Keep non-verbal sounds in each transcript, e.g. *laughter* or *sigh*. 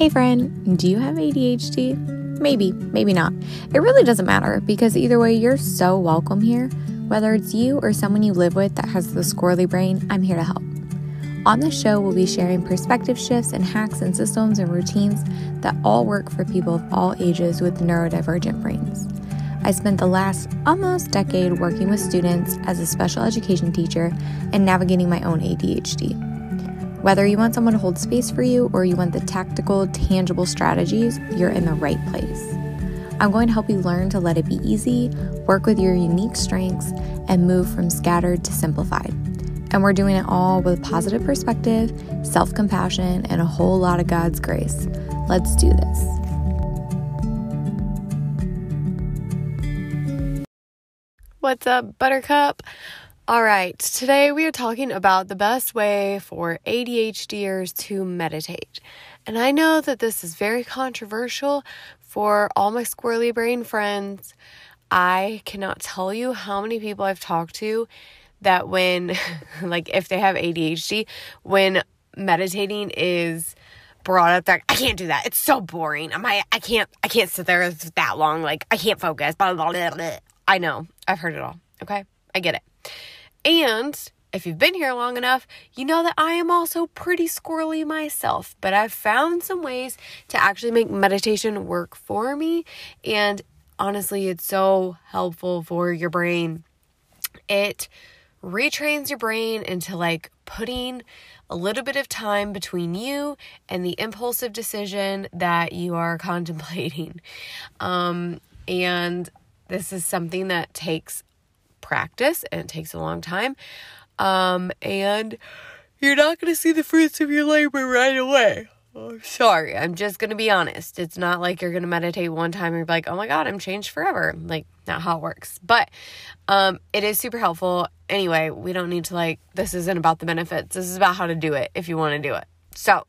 Hey, friend, do you have ADHD? Maybe, maybe not. It really doesn't matter because either way, you're so welcome here. Whether it's you or someone you live with that has the squirrely brain, I'm here to help. On the show, we'll be sharing perspective shifts and hacks and systems and routines that all work for people of all ages with neurodivergent brains. I spent the last almost decade working with students as a special education teacher and navigating my own ADHD. Whether you want someone to hold space for you or you want the tactical, tangible strategies, you're in the right place. I'm going to help you learn to let it be easy, work with your unique strengths, and move from scattered to simplified. And we're doing it all with positive perspective, self compassion, and a whole lot of God's grace. Let's do this. What's up, Buttercup? All right, today we are talking about the best way for ADHDers to meditate. And I know that this is very controversial for all my squirrely brain friends. I cannot tell you how many people I've talked to that when, *laughs* like, if they have ADHD, when meditating is brought up that I can't do that. It's so boring. I'm I, I can't I can't sit there that long. Like I can't focus. Blah, blah, blah, blah. I know. I've heard it all. Okay? I get it. And if you've been here long enough, you know that I am also pretty squirrely myself, but I've found some ways to actually make meditation work for me. And honestly, it's so helpful for your brain. It retrains your brain into like putting a little bit of time between you and the impulsive decision that you are *laughs* contemplating. Um, and this is something that takes practice and it takes a long time. Um, and you're not going to see the fruits of your labor right away. Oh, sorry, I'm just going to be honest. It's not like you're going to meditate one time and you're like, oh my God, I'm changed forever. Like, not how it works. But um, it is super helpful. Anyway, we don't need to like, this isn't about the benefits. This is about how to do it if you want to do it. So,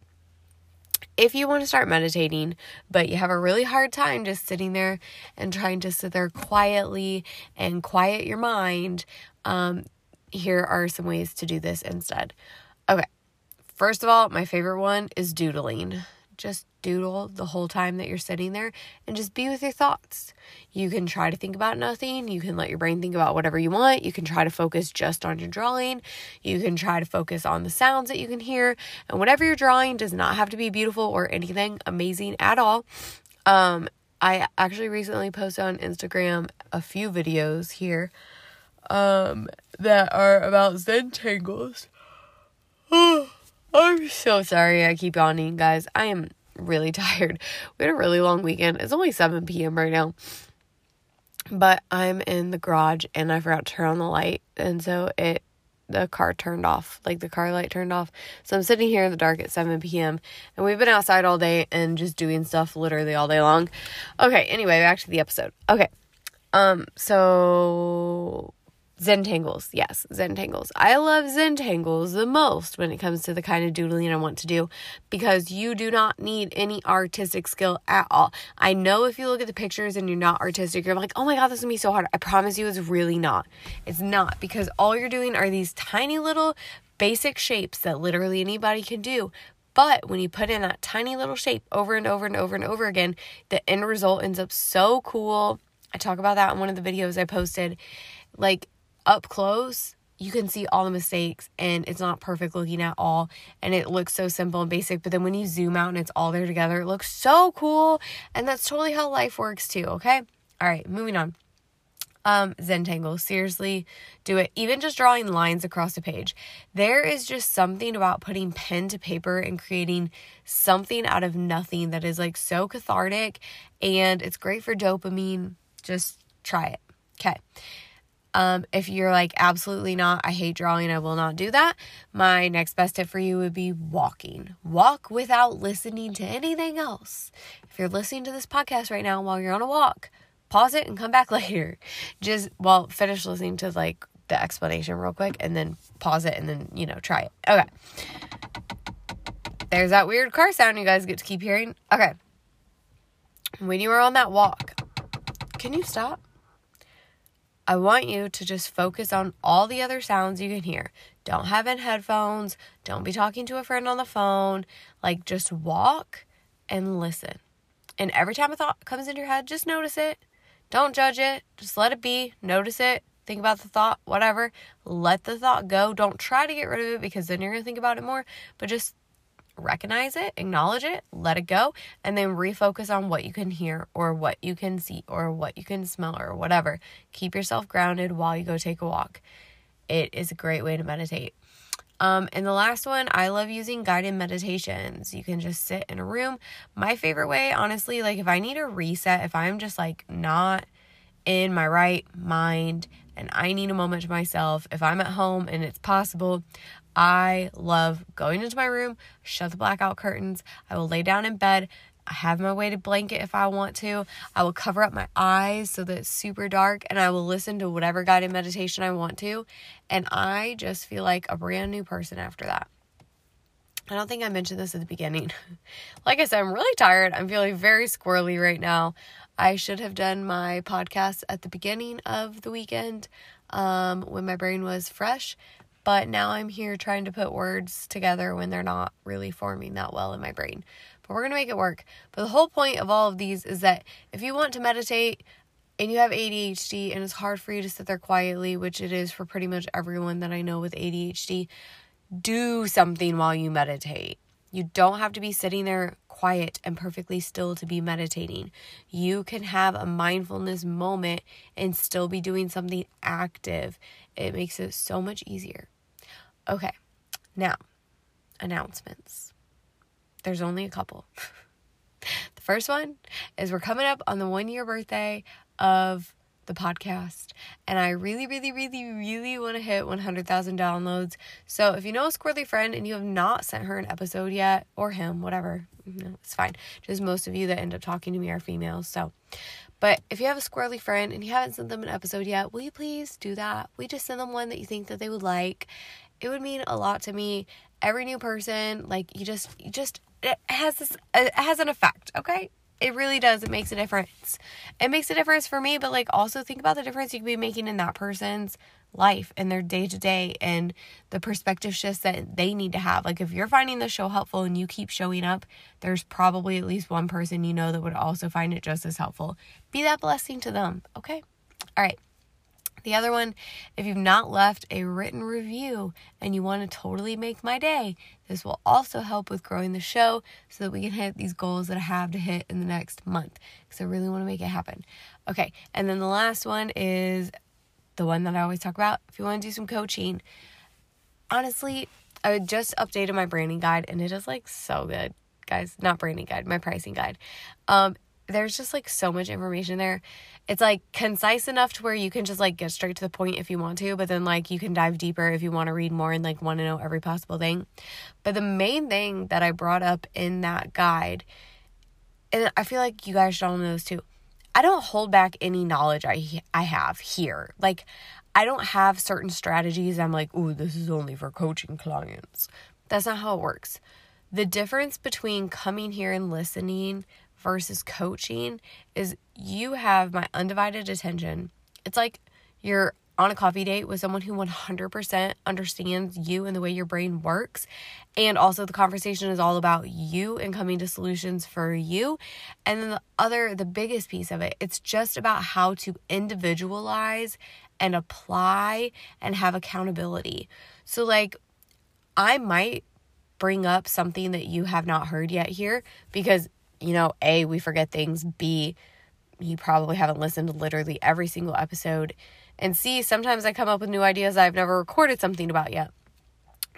if you want to start meditating, but you have a really hard time just sitting there and trying to sit there quietly and quiet your mind, um, here are some ways to do this instead. Okay, first of all, my favorite one is doodling. Just doodle the whole time that you're sitting there and just be with your thoughts. You can try to think about nothing. You can let your brain think about whatever you want. You can try to focus just on your drawing. You can try to focus on the sounds that you can hear. And whatever you're drawing does not have to be beautiful or anything amazing at all. Um, I actually recently posted on Instagram a few videos here um, that are about Zentangles. Oh. I'm so sorry I keep yawning, guys. I am really *laughs* tired. We had a really long weekend. It's only 7 p.m. right now. But I'm in the garage and I forgot to turn on the light. And so it the car turned off, like the car light turned off. So I'm sitting here in the dark at 7 p.m. and we've been outside all day and just doing stuff literally all day long. Okay, anyway, back to the episode. Okay. Um so Zentangles, yes, Zentangles. I love Zentangles the most when it comes to the kind of doodling I want to do because you do not need any artistic skill at all. I know if you look at the pictures and you're not artistic, you're like, oh my god, this is gonna be so hard. I promise you, it's really not. It's not because all you're doing are these tiny little basic shapes that literally anybody can do. But when you put in that tiny little shape over and over and over and over again, the end result ends up so cool. I talk about that in one of the videos I posted. Like, up close, you can see all the mistakes and it's not perfect looking at all. And it looks so simple and basic but then when you zoom out and it's all there together it looks so cool. And that's totally how life works too okay? All right moving on. Um zentangle seriously do it. Even just drawing lines across a page. There is just something about putting pen to paper and creating something out of nothing that is like so cathartic and it's great for dopamine. Just try it okay um, if you're like, absolutely not, I hate drawing, I will not do that, my next best tip for you would be walking. Walk without listening to anything else. If you're listening to this podcast right now while you're on a walk, pause it and come back *laughs* later. Just, well, finish listening to like the explanation real quick and then pause it and then, you know, try it. Okay. There's that weird car sound you guys get to keep hearing. Okay. When you are on that walk, can you stop? I want you to just focus on all the other sounds you can hear. Don't have in headphones. Don't be talking to a friend on the phone. Like, just walk and listen. And every time a thought comes into your head, just notice it. Don't judge it. Just let it be. Notice it. Think about the thought, whatever. Let the thought go. Don't try to get rid of it because then you're going to think about it more. But just recognize it, acknowledge it, let it go, and then refocus on what you can hear or what you can see or what you can smell or whatever. Keep yourself grounded while you go take a walk. It is a great way to meditate. Um, and the last one, I love using guided meditations. You can just sit in a room. My favorite way, honestly, like if I need a reset, if I'm just like not in my right mind and I need a moment to myself, if I'm at home and it's possible, I love going into my room, shut the blackout curtains. I will lay down in bed. I have my weighted blanket if I want to. I will cover up my eyes so that it's super dark and I will listen to whatever guided meditation I want to. And I just feel like a brand new person after that. I don't think I mentioned this at the beginning. *laughs* like I said, I'm really tired. I'm feeling very squirrely right now. I should have done my podcast at the beginning of the weekend um, when my brain was fresh, but now I'm here trying to put words together when they're not really forming that well in my brain. But we're going to make it work. But the whole point of all of these is that if you want to meditate and you have ADHD and it's hard for you to sit there quietly, which it is for pretty much everyone that I know with ADHD, do something while you meditate. You don't have to be sitting there quiet and perfectly still to be meditating. You can have a mindfulness moment and still be doing something active. It makes it so much easier. Okay, now, announcements. There's only a couple. *laughs* the first one is we're coming up on the one year birthday of the podcast. And I really, really, really, really want to hit 100,000 downloads. So if you know a squirrely friend and you have not sent her an episode yet, or him, whatever, no, it's fine. Just most of you that end up talking to me are females. So, but if you have a squirrely friend and you haven't sent them an episode yet, will you please do that? We just send them one that you think that they would like. It would mean a lot to me. Every new person, like you just, you just, it has this, it has an effect. Okay, it really does. It makes a difference. It makes a difference for me, but like also think about the difference you could be making in that person's life and their day to day and the perspective shifts that they need to have. Like if you're finding the show helpful and you keep showing up, there's probably at least one person you know that would also find it just as helpful. Be that blessing to them. Okay. All right. The other one, if you've not left a written review and you want to totally make my day, this will also help with growing the show so that we can hit these goals that I have to hit in the next month because I really want to make it happen. Okay, and then the last one is the one that I always talk about. If you want to do some coaching, honestly, I just updated my branding guide and it is like so good, guys. Not branding guide, my pricing guide. Um, there's just like so much information there. It's like concise enough to where you can just like get straight to the point if you want to, but then like you can dive deeper if you want to read more and like want to know every possible thing. But the main thing that I brought up in that guide, and I feel like you guys should all know this too. I don't hold back any knowledge I I have here. Like I don't have certain strategies. I'm like, "Ooh, this is only for coaching clients." That's not how it works. The difference between coming here and listening versus coaching is you have my undivided attention. It's like you're on a coffee date with someone who 100% understands you and the way your brain works. And also, the conversation is all about you and coming to solutions for you. And then the other, the biggest piece of it, it's just about how to individualize and apply and have accountability. So, like, I might bring up something that you have not heard yet here because you know, A, we forget things, B, you probably haven't listened to literally every single episode, and C, sometimes I come up with new ideas I've never recorded something about yet.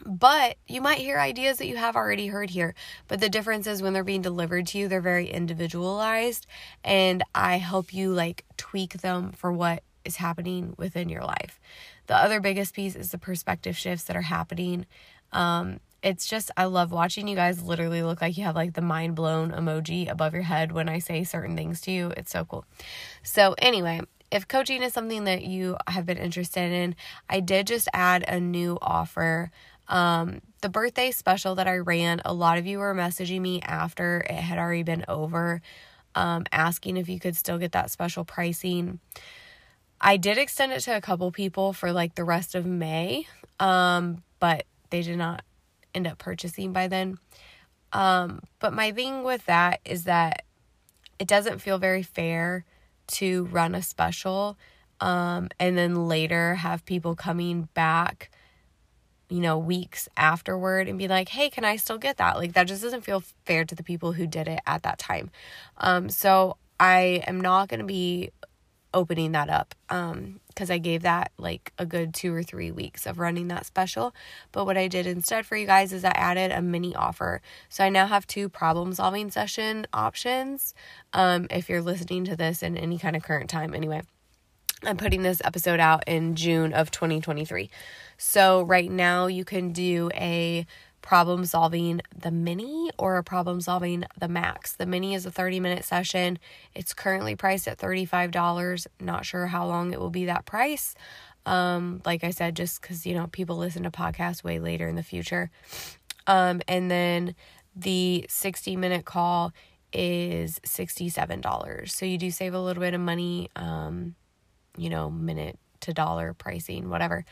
But you might hear ideas that you have already heard here. But the difference is when they're being delivered to you, they're very individualized, and I help you like tweak them for what is happening within your life. The other biggest piece is the perspective shifts that are happening um, it's just I love watching you guys literally look like you have like the mind blown emoji above your head when I say certain things to you. It's so cool. So anyway, if coaching is something that you have been interested in, I did just add a new offer. Um, the birthday special that I ran, a lot of you were messaging me after it had already been over, um, asking if you could still get that special pricing. I did extend it to a couple people for like the rest of May, um, but they did not end up purchasing by then. Um, but my thing with that is that it doesn't feel very fair to run a special um, and then later have people coming back you know, weeks afterward and be like, hey, can I still get that? Like, that just doesn't feel fair to the people who did it at that time. Um, so I am not going to be opening that up um because I gave that like a good 2 or 3 weeks of running that special. But what I did instead for you guys is I added a mini offer. So I now have two problem solving session options um if you're listening to this in any kind of current time. Anyway I'm putting this episode out in June of 2023 so right now you can do a problem solving the mini or a problem solving the max. The mini is a 30 minute session. It's currently priced at $35. Not sure how long it will be that price. Um, like I said, just because, you know, people listen to podcasts way later in the future. Um, and then the 60 minute call is $67. So you do save a little bit of money, um, you know, minute to dollar pricing, whatever.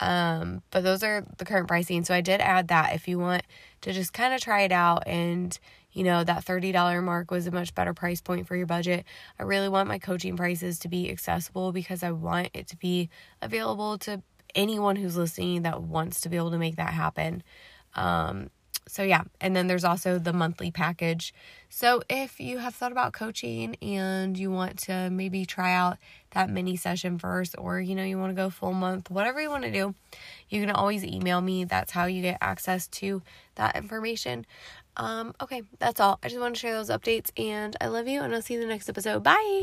Um, but those are the current pricing. So I did add that if you want to just kind of try it out and you know that $30 mark was a much better price point for your budget. I really want my coaching prices to be accessible because I want it to be available to anyone who's listening that wants to be able to make that happen. Um, so yeah, and then there's also the monthly package. So if you have thought about coaching and you want to maybe try out that mini session first or you know you want to go full month, whatever you want to do, you can always email me. That's how you get access to that information. Um okay, that's all. I just want to share those updates and I love you and I'll see you in the next episode. Bye.